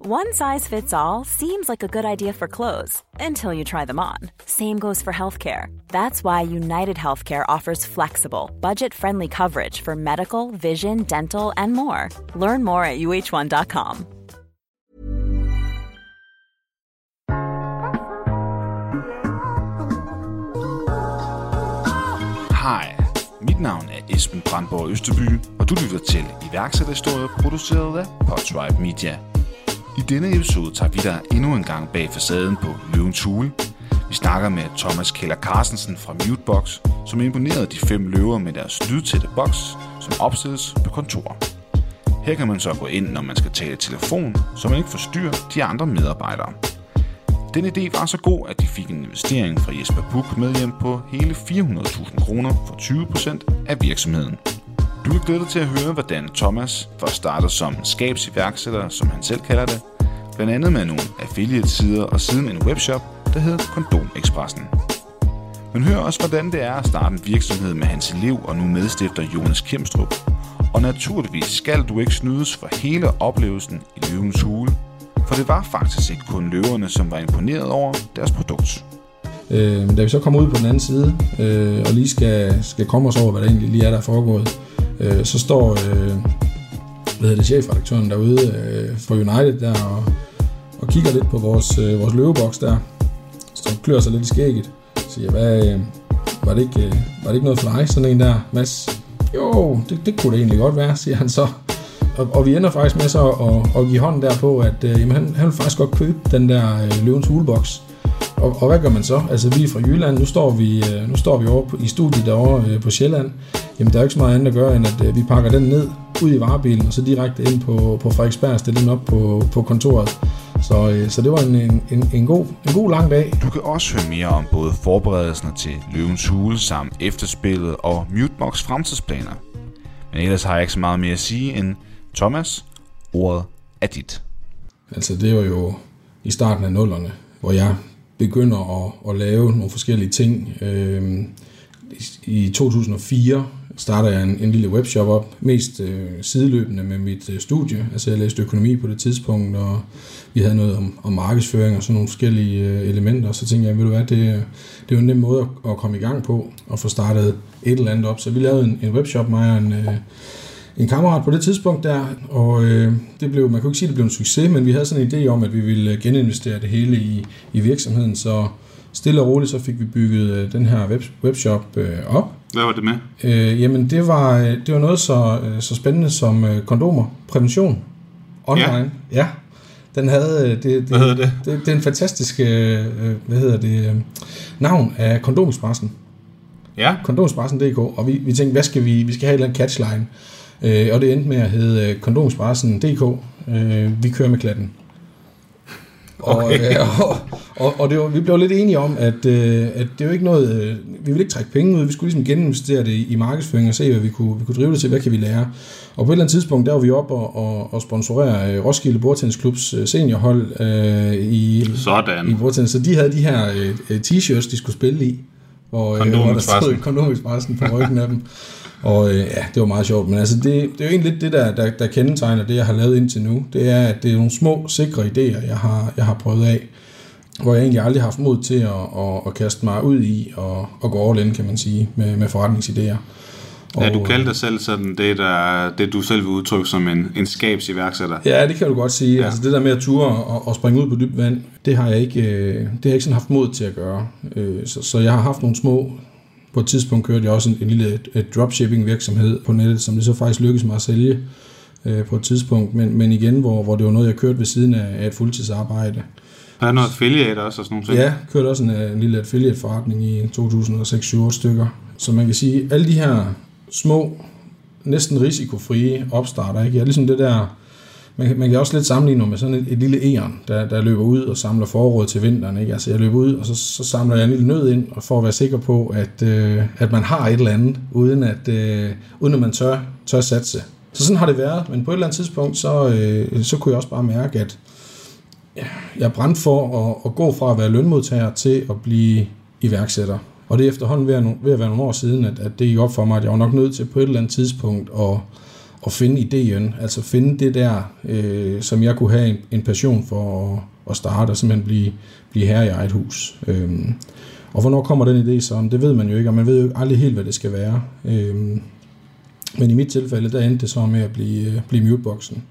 One size fits all seems like a good idea for clothes until you try them on. Same goes for healthcare. That's why United Healthcare offers flexible, budget friendly coverage for medical, vision, dental, and more. Learn more at uh1.com. Hej, mit navn er Esben Brandborg Østerby, og du lytter til iværksætterhistorier produceret af Podtribe Media. I denne episode tager vi dig endnu en gang bag facaden på Løvens Hule. Vi snakker med Thomas Keller Carstensen fra Mutebox, som imponerede de fem løver med deres lydtætte boks, som opsættes på kontor. Her kan man så gå ind, når man skal tale i telefon, så man ikke forstyrrer de andre medarbejdere. Den idé var så god, at de fik en investering fra Jesper Buch med hjem på hele 400.000 kroner for 20% af virksomheden. Du er glædet til at høre, hvordan Thomas først startede som skabsiværksætter, som han selv kalder det, blandt andet med nogle affiliate-sider og siden en webshop, der hedder Kondom Expressen. Men hør også, hvordan det er at starte en virksomhed med hans elev og nu medstifter Jonas Kemstrup. Og naturligvis skal du ikke snydes for hele oplevelsen i løvens hule, for det var faktisk ikke kun løverne, som var imponeret over deres produkt. Øh, da vi så kommer ud på den anden side, øh, og lige skal, skal komme os over, hvad der egentlig lige er, der er foregået, øh, så står øh, hvad hedder det, chefredaktøren derude øh, for United der og, og kigger lidt på vores, øh, vores løveboks der, så klør sig lidt i skægget, siger, hvad, øh, var, det ikke, øh, var det ikke noget for dig, sådan en der, Mads? Jo, det, det kunne det egentlig godt være, siger han så. Og, og vi ender faktisk med så at, at give hånden der på, at øh, jamen, han, han vil faktisk godt købe den der øh, løvens huleboks. Og, og hvad gør man så? Altså vi er fra Jylland, nu står vi, øh, nu står vi over på, i studiet derovre øh, på Sjælland. Jamen der er jo ikke så meget andet at gøre, end at øh, vi pakker den ned ud i varebilen, og så direkte ind på, på Frederiksberg og stiller den op på, på kontoret. Så, så det var en, en, en, god, en god lang dag. Du kan også høre mere om både forberedelsen til Løvens Hule samt efterspillet og Mutebox fremtidsplaner. Men ellers har jeg ikke så meget mere at sige end Thomas, ordet er dit. Altså det var jo i starten af nullerne, hvor jeg begynder at, at lave nogle forskellige ting. Øh, I 2004 starter jeg en, en lille webshop op, mest øh, sideløbende med mit øh, studie. Altså jeg læste økonomi på det tidspunkt, og vi havde noget om, om markedsføring og sådan nogle forskellige øh, elementer. Så tænkte jeg, ved du hvad, det, det er jo en nem måde at, at komme i gang på, og få startet et eller andet op. Så vi lavede en, en webshop, mig og en, øh, en kammerat på det tidspunkt der, og øh, det blev, man kunne ikke sige, at det blev en succes, men vi havde sådan en idé om, at vi ville geninvestere det hele i, i virksomheden, så stille og roligt så fik vi bygget øh, den her web, webshop øh, op. Hvad var det med? Øh, jamen det var, det var noget så, øh, så spændende som øh, kondomer, prævention, online. Ja. ja. Den havde, øh, det, det, hvad hedder det? det? Det er en fantastisk, øh, hvad hedder det, øh, navn af kondomspressen. Ja. Kondomspressen.dk, og vi, vi tænkte, hvad skal vi, vi skal have et eller andet catchline. Øh, og det endte med at hedde øh, kondomspressen.dk. Øh, vi kører med klatten. Okay. Og, øh, og, og, og det var, vi blev lidt enige om, at, øh, at det er jo ikke noget, øh, vi vil ikke trække penge ud, vi skulle ligesom geninvestere det i, i markedsføring og se, hvad vi kunne, vi kunne drive det til, hvad kan vi lære. Og på et eller andet tidspunkt, der var vi op og, og, og sponsorere øh, Roskilde Bordtennisklubs øh, seniorhold øh, i, Sådan. i bordtennis. Så de havde de her øh, t-shirts, de skulle spille i, hvor, øh, hvor der stod kondomekspressen på ryggen af dem. Og øh, ja, det var meget sjovt. Men altså, det, det er jo egentlig lidt det, der, der, der kendetegner det, jeg har lavet indtil nu. Det er, at det er nogle små, sikre idéer, jeg har, jeg har prøvet af. Hvor jeg egentlig aldrig har haft mod til at, at, at kaste mig ud i og, og gå all in, kan man sige, med, med forretningsidéer. Og, ja, du kaldte dig selv sådan det, der, det du selv vil udtrykke som en, en skabsiværksætter. Ja, det kan du godt sige. Ja. Altså det der med at ture og, og springe ud på dybt vand, det har jeg ikke, øh, det har jeg ikke sådan haft mod til at gøre. Øh, så, så jeg har haft nogle små på et tidspunkt kørte jeg også en, en lille dropshipping virksomhed på nettet, som det så faktisk lykkedes mig at sælge øh, på et tidspunkt, men, men igen, hvor, hvor det var noget, jeg kørte ved siden af, af et fuldtidsarbejde. Der er noget affiliate også og sådan nogle ting. Ja, kørte også en, en lille affiliate forretning i 2006-2008 stykker. Så man kan sige, alle de her små, næsten risikofrie opstarter, ikke? Jeg er ligesom det der, man man kan også lidt sammenligne med sådan et, et lille æren, der, der løber ud og samler forråd til vinteren. Ikke? Altså jeg løber ud, og så, så samler jeg en lille nød ind, for at være sikker på, at, øh, at man har et eller andet, uden at, øh, uden at man tør, tør satse. Så sådan har det været, men på et eller andet tidspunkt, så, øh, så kunne jeg også bare mærke, at ja, jeg brændte brændt for at, at gå fra at være lønmodtager til at blive iværksætter. Og det er efterhånden ved at, ved at være nogle år siden, at, at det gik op for mig, at jeg var nok nødt til på et eller andet tidspunkt at, at finde ideen, altså finde det der, øh, som jeg kunne have en, en passion for at, at starte og simpelthen blive, blive her i eget hus. Øhm, og hvornår kommer den idé så? Det ved man jo ikke, og man ved jo aldrig helt, hvad det skal være. Øhm, men i mit tilfælde, der endte det så med at blive, øh, blive muteboxen.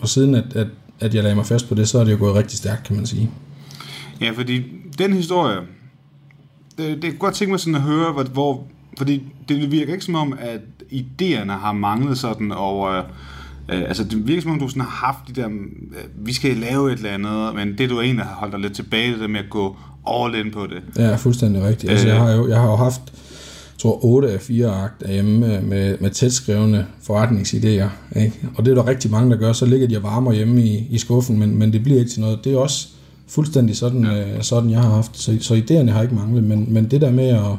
Og siden at, at, at jeg lagde mig fast på det, så er det jo gået rigtig stærkt, kan man sige. Ja, fordi den historie, det, det er godt tænke mig sådan at høre, hvor, hvor fordi det virker ikke som om, at idéerne har manglet sådan over... Øh, altså, det virker som om, du sådan har haft de der... Øh, vi skal lave et eller andet, men det du egentlig har holdt dig lidt tilbage, det der med at gå all in på det. Ja, fuldstændig rigtigt. Altså, jeg, har jo, jeg har jo haft tror, 8 af 4 akt hjemme med, med tætskrevne forretningsidéer. Ikke? Og det er der rigtig mange, der gør. Så ligger de og varmer hjemme i, i skuffen, men, men det bliver ikke til noget. Det er også fuldstændig sådan, ja. øh, sådan jeg har haft. Så, så idéerne har ikke manglet, men, men det der med at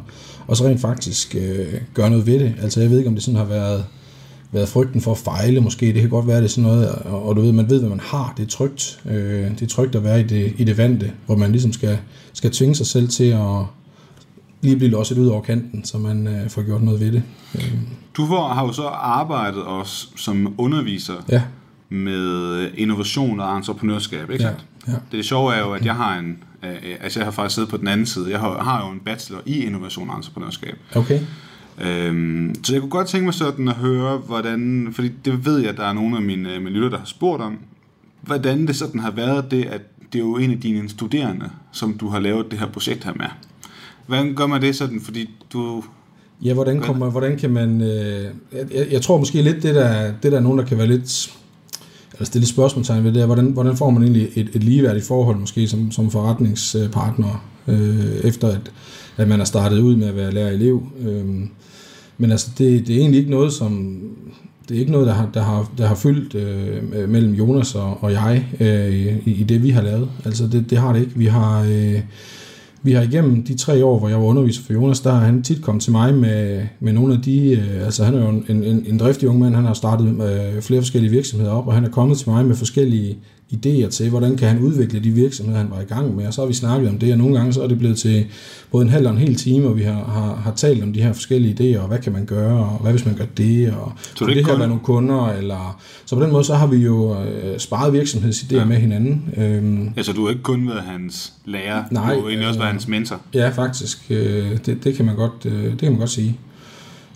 og så rent faktisk øh, gøre noget ved det. Altså jeg ved ikke, om det sådan har været, været frygten for at fejle måske. Det kan godt være, det er sådan noget, og, og du ved, man ved, hvad man har. Det er trygt. Øh, det er trygt at være i det, i det vante, hvor man ligesom skal, skal tvinge sig selv til at lige blive losset ud over kanten, så man øh, får gjort noget ved det. Øh. Du har jo så arbejdet også som underviser ja. Med innovation og entreprenørskab, ikke Ja, ja. Det sjove er jo, at jeg har en, øh, altså jeg har faktisk siddet på den anden side. Jeg har, har jo en bachelor i innovation og entreprenørskab. Okay. Øhm, så jeg kunne godt tænke mig sådan at høre, hvordan, fordi det ved jeg, at der er nogle af mine, mine lytter, der har spurgt om, hvordan det sådan har været det, at det er jo en af dine studerende, som du har lavet det her projekt her med. Hvordan gør man det sådan, fordi du... Ja, hvordan, kommer, hvordan kan man... Øh, jeg, jeg tror måske lidt, det der, det der er nogen, der kan være lidt at stille spørgsmålstegn ved det er, hvordan, hvordan får man egentlig et, et ligeværdigt forhold måske som, som forretningspartner, øh, efter at, at man er startet ud med at være lærer-elev. Øh, men altså, det, det er egentlig ikke noget, som... Det er ikke noget, der har, der har, der har fyldt øh, mellem Jonas og, og jeg øh, i, i det, vi har lavet. Altså, det, det har det ikke. Vi har... Øh, vi har igennem de tre år, hvor jeg var underviser for Jonas, der har han tit kommet til mig med, med nogle af de, øh, altså han er jo en, en, en driftig ung mand, han har startet øh, flere forskellige virksomheder op, og han er kommet til mig med forskellige idéer til, hvordan kan han udvikle de virksomheder, han var i gang med, og så har vi snakket om det, og nogle gange så er det blevet til både en halv og en hel time, og vi har, har, har talt om de her forskellige idéer, og hvad kan man gøre, og hvad hvis man gør det, og Så det det her være nogle kunder, eller... Så på den måde, så har vi jo øh, sparet virksomhedsidéer Ja. med hinanden. Øhm, Altså, du har ikke kun været hans lærer, Nej, du har egentlig også øh, været hans mentor. Ja, faktisk. Øh, det, det, kan man godt, øh, det kan man godt sige.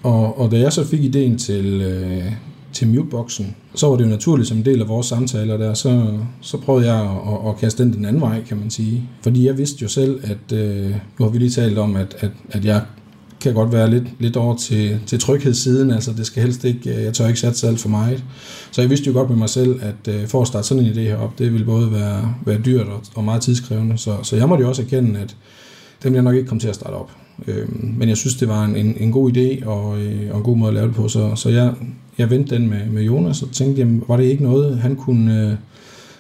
Og, og da jeg så fik ideen til, øh, til muteboksen. så var det jo naturligt som en del af vores samtaler der, så, så prøvede jeg at, at, at kaste den den anden vej, kan man sige. Fordi jeg vidste jo selv, at øh, nu har vi lige talt om, at, at, at jeg kan godt være lidt, lidt over til, til tryghedssiden, altså det skal helst ikke, øh, jeg tør ikke satse alt for meget. Så jeg vidste jo godt med mig selv, at øh, for at starte sådan en idé herop, det ville både være, være dyrt og, og meget tidskrævende, så, så jeg måtte jo også erkende, at den vil jeg nok ikke komme til at starte op. Øhm, men jeg synes, det var en, en, en god idé og, øh, og en god måde at lave det på. Så, så jeg, jeg vendte den med, med Jonas og tænkte, jamen, var det ikke noget, han kunne, øh,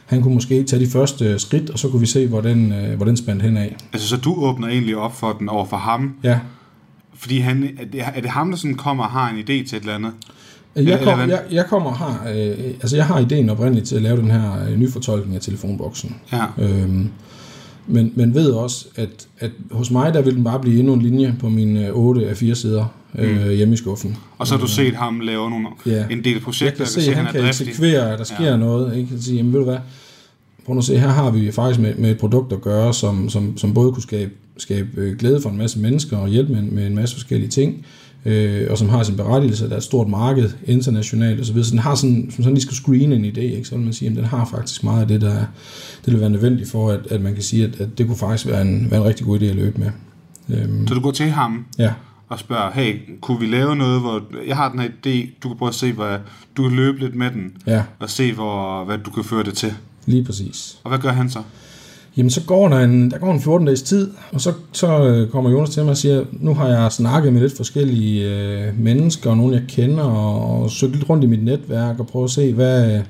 han kunne måske tage de første skridt, og så kunne vi se, hvor den, øh, hvor den spændte hen af. Altså, så du åbner egentlig op for den over for ham, Ja, fordi han, er, det, er det ham, der sådan kommer og har en idé til et eller andet? jeg, kom, jeg, jeg kommer og har, øh, altså jeg har ideen oprindeligt til at lave den her øh, nyfortolkning af telefonboksen. Ja. Øhm, men, men ved også, at, at hos mig, der vil den bare blive endnu en linje på mine 8 af 4 sider øh, hjemme i skuffen. Og så har du set ham lave nogle, Ja. en del Jeg projekter, kan se, at han kan driftig. eksekvere, at der sker Ja. noget. Ikke? Jeg kan sige, jamen ved du hvad, prøv at se, her har vi faktisk med, med et produkt at gøre, som, som, som både kunne skabe, skabe øh, glæde for en masse mennesker og hjælpe med, med en masse forskellige ting, øh, og som har sin berettigelse, der er et stort marked internationalt osv. Så den har sådan, som sådan lige skal screene en idé, ikke? så vil man sige, at den har faktisk meget af det, der det vil være nødvendigt for, at, at man kan sige, at, at det kunne faktisk være en, være en rigtig god idé at løbe med. Øhm, Så du går til ham, ja, og spørger, hey, kunne vi lave noget, hvor jeg har den her idé, du kan prøve at se, hvad, du kan løbe lidt med den, Ja. og se, hvor, hvad du kan føre det til. Lige præcis. Og hvad gør han så? Jamen, så går der en, der går en 14 dages tid, og så, så øh, kommer Jonas til mig og siger, nu har jeg snakket med lidt forskellige øh, mennesker, og nogen jeg kender, og, og søgt lidt rundt i mit netværk, og prøve at se, hvad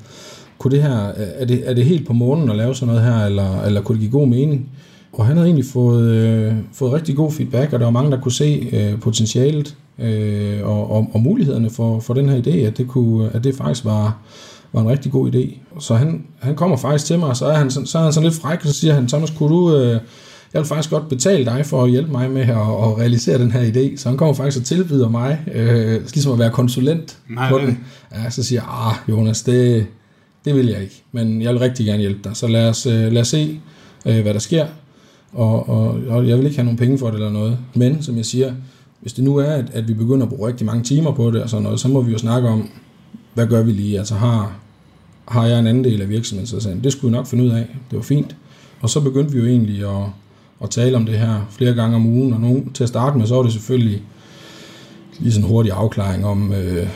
kunne det her, øh, er det, er det helt på månen at lave sådan noget her, eller, eller kunne det give god mening? Og han havde egentlig fået, øh, fået rigtig god feedback, og der var mange, der kunne se øh, potentialet øh, og, og, og mulighederne for, for den her idé, at det, kunne, at det faktisk var, var en rigtig god idé. Så han, han kommer faktisk til mig, og så er han, så er han sådan lidt fræk, og så siger han, Thomas, kunne du, øh, jeg vil faktisk godt betale dig for at hjælpe mig med at, at realisere den her idé. Så han kommer faktisk og tilbyder mig, øh, ligesom at være konsulent Nej, på den. Ja, så siger jeg, ah Jonas, det, det vil jeg ikke, men jeg vil rigtig gerne hjælpe dig. Så lad os, øh, lad os se, øh, hvad der sker, og, og, og jeg vil ikke have nogen penge for det eller noget. Men som jeg siger, hvis det nu er, at, at vi begynder at bruge rigtig mange timer på det og sådan noget, så må vi jo snakke om, hvad gør vi lige? Altså har, har jeg en anden del af virksomheden? Så sagde det skulle vi nok finde ud af. Det var fint. Og så begyndte vi jo egentlig at, at tale om det her flere gange om ugen, og nogen, til at starte med, så var det selvfølgelig lige sådan en hurtig afklaring om øh,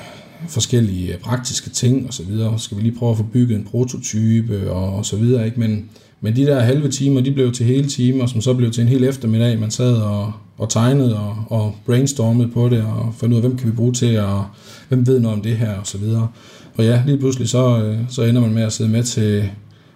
forskellige praktiske ting og så videre. Skal vi lige prøve at få bygget en prototype og, og så videre, ikke? Men, men de der halve timer, de blev til hele timer, som så blev til en hel eftermiddag. Man sad og, og tegnede og, og brainstormede på det, og fandt ud af, hvem kan vi bruge til, og hvem ved noget om det her, og så videre. Og ja, lige pludselig så, øh, så ender man med at sidde med til,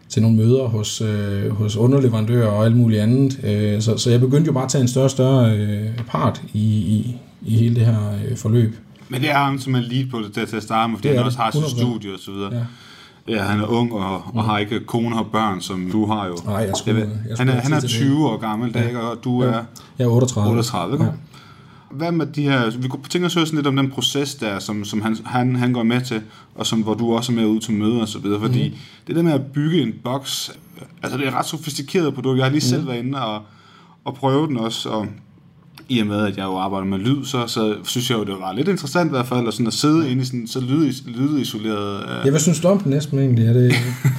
til nogle møder hos, øh, hos underleverandører og alt muligt andet. Øh, så, så jeg begyndte jo bare at tage en større og større øh, part i, i, i hele det her øh, forløb. Men det er ham, som er lead på det der til at starte med, fordi Det er han også har sit 100%. studie og så videre. Ja. Ja, han er ung og, og har ikke kone og børn, som du har jo. Nej, jeg skulle- jeg han, skulle er, han er til det. 20 år gammel, ja. og du er Jeg er 38. 38, ikke? Ja. Hvad med de her, vi kunne tænke os at høre sådan lidt om den proces der, som, som han, han, han går med til, og som, hvor du også er med ud til møder og så videre, fordi Mhm. mm. det der med at bygge en boks, altså det er et ret sofistikeret produkt, jeg har lige Mhm. selv været inde og, og prøve den også, og i og med, at jeg jo arbejder med lyd, så, så synes jeg jo, det var lidt interessant i hvert fald, at, sådan at sidde inde i sådan så lyd, lydisoleret øh, Ja, hvad synes du om den Esben egentlig? Er det,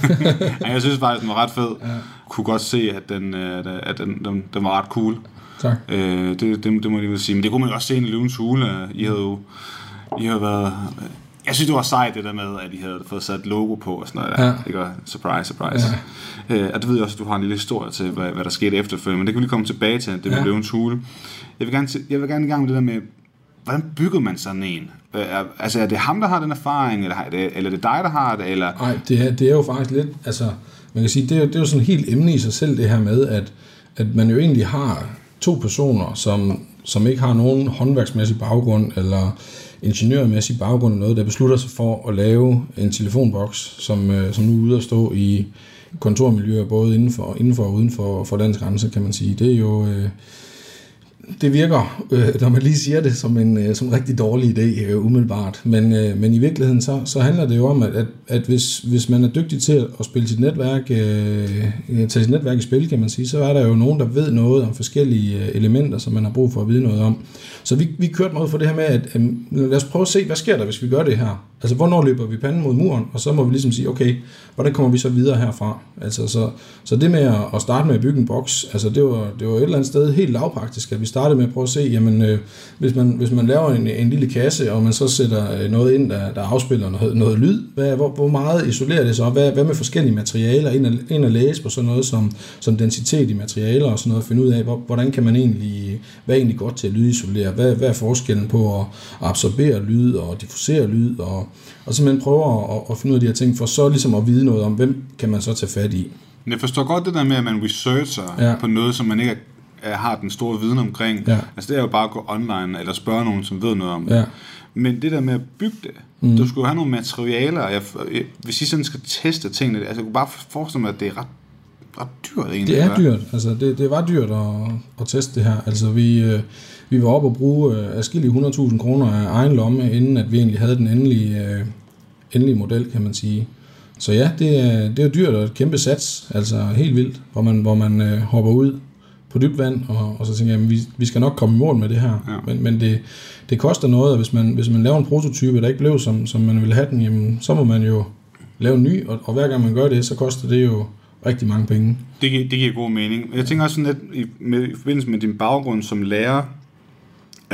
Ja, jeg synes faktisk, den var ret fed. Ja. Kunne godt se, at den, øh, at den, den, den var ret cool. Tak. Øh, det, det, det må jeg lige sige. Men det kunne man jo også se i en løvens hule. I havde jo I havde været... Jeg synes, det var sejt, det der med, at I havde fået sat logo på og sådan noget. Der. Ja. Gør surprise, surprise. Ja. Øh, og det ved jeg også, at du har en lille historie til, hvad, hvad der skete efterfølgende. Men det kan vi lige komme tilbage til, det med Ja. løvens hule. Jeg vil, gerne, jeg vil gerne i gang med det der med, hvordan bygger man sådan en? Er- altså, er det ham, der har den erfaring, eller er det, eller er det dig, der har det? Eller, Nej, det er, det er jo faktisk lidt, altså, man kan sige, det er, det er jo sådan et helt emne i sig selv, det her med, at, at man jo egentlig har to personer, som, som ikke har nogen håndværksmæssig baggrund, eller ingeniørmæssig baggrund, eller noget, der beslutter sig for at lave en telefonboks, som, øh, som nu er ude at stå i kontormiljøer, både inden for, inden for og uden for, for landets grænse, kan man sige. Det er jo... Øh, det virker, øh, når man lige siger det, som en, øh, som en rigtig dårlig idé, øh, umiddelbart. Men, øh, men i virkeligheden, så, så handler det jo om, at, at, at hvis, hvis man er dygtig til at spille sit netværk, øh, øh tage sit netværk i spil, kan man sige, så er der jo nogen, der ved noget om forskellige øh, elementer, som man har brug for at vide noget om. Så vi, vi kørte meget for det her med, at øh, lad os prøve at se, hvad sker der, hvis vi gør det her? Altså, hvornår løber vi panden mod muren? Og så må vi ligesom sige, okay, hvordan kommer vi så videre herfra? Altså, så, så det med at, at starte med at bygge en boks, altså det var, det var et eller andet sted helt lavpraktisk, at vi startede med at prøve at se, jamen, øh, hvis, man, hvis man laver en, en lille kasse, og man så sætter øh, noget ind, der, der afspiller noget, noget lyd, hvad, hvor, hvor meget isolerer det så? Hvad, hvad med forskellige materialer? Ind at, ind at læse på sådan noget som, som densitet i materialer og sådan noget, finde ud af, hvor, hvordan kan man egentlig, hvad er egentlig godt til at lydisolere? Hvad, hvad er forskellen på at absorbere lyd og diffusere lyd? Og, og simpelthen prøve at, at finde ud af de her ting, for så ligesom at vide noget om, hvem kan man så tage fat i. Men jeg forstår godt det der med, at man researcher Ja. på noget, som man ikke har den store viden omkring. Ja. Altså det er jo bare at gå online eller spørge nogen, som ved noget om det. Ja. Men det der med at bygge det, mm. du skulle have nogle materialer. Jeg, jeg, hvis I sådan skal teste tingene, altså jeg kunne bare forestille mig, at det er ret, ret dyrt egentlig. Det er dyrt. Altså, det, det var dyrt at, at teste det her. Altså, vi, øh, vi var oppe og bruge øh, adskillige 100.000 kroner af egen lomme, inden at vi egentlig havde den endelige, øh, endelige model, kan man sige. Så ja, det er, det er dyrt og et kæmpe sats, altså helt vildt, hvor man, hvor man øh, hopper ud på dybt vand, og, og så tænker jeg, jamen, vi, vi skal nok komme i mål med det her. Ja. Men, men det, det koster noget, og hvis man, hvis man laver en prototype, der ikke blev, som, som man ville have den, jamen, så må man jo lave en ny, og, og hver gang man gør det, så koster det jo rigtig mange penge. Det, det giver god mening. Jeg tænker også sådan lidt, i, med, i forbindelse med din baggrund som lærer,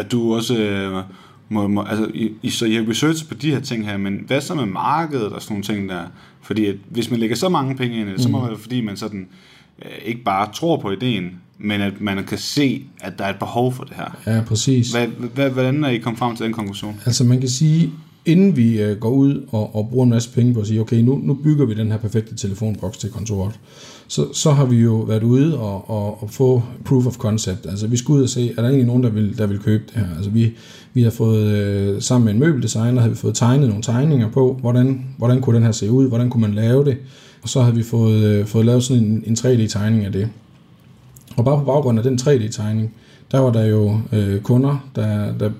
at du også øh, må, må, altså, I, I, så I har researchet på de her ting her, men hvad så med markedet og sådan nogle ting der? Fordi at, hvis man lægger så mange penge ind i det, mm. så må det være fordi, man sådan øh, ikke bare tror på ideen, men at man kan se, at der er et behov for det her. Ja, præcis. Hvad, hvad, hvordan er I kommet frem til den konklusion? Altså man kan sige, inden vi øh, går ud og, og bruger en masse penge på at sige, okay, nu, nu bygger vi den her perfekte telefonboks til kontoret, så, så har vi jo været ude og, og, og få proof of concept. Altså vi skulle ud og se, er der egentlig nogen, der vil, der vil købe det her? Altså vi, vi har fået, øh, sammen med en møbeldesigner, har vi fået tegnet nogle tegninger på, hvordan, hvordan kunne den her se ud, hvordan kunne man lave det, og så har vi fået, øh, fået lavet sådan en, en 3D-tegning af det. Og bare på baggrund af den 3D-tegning, der var der jo øh, kunder, der, der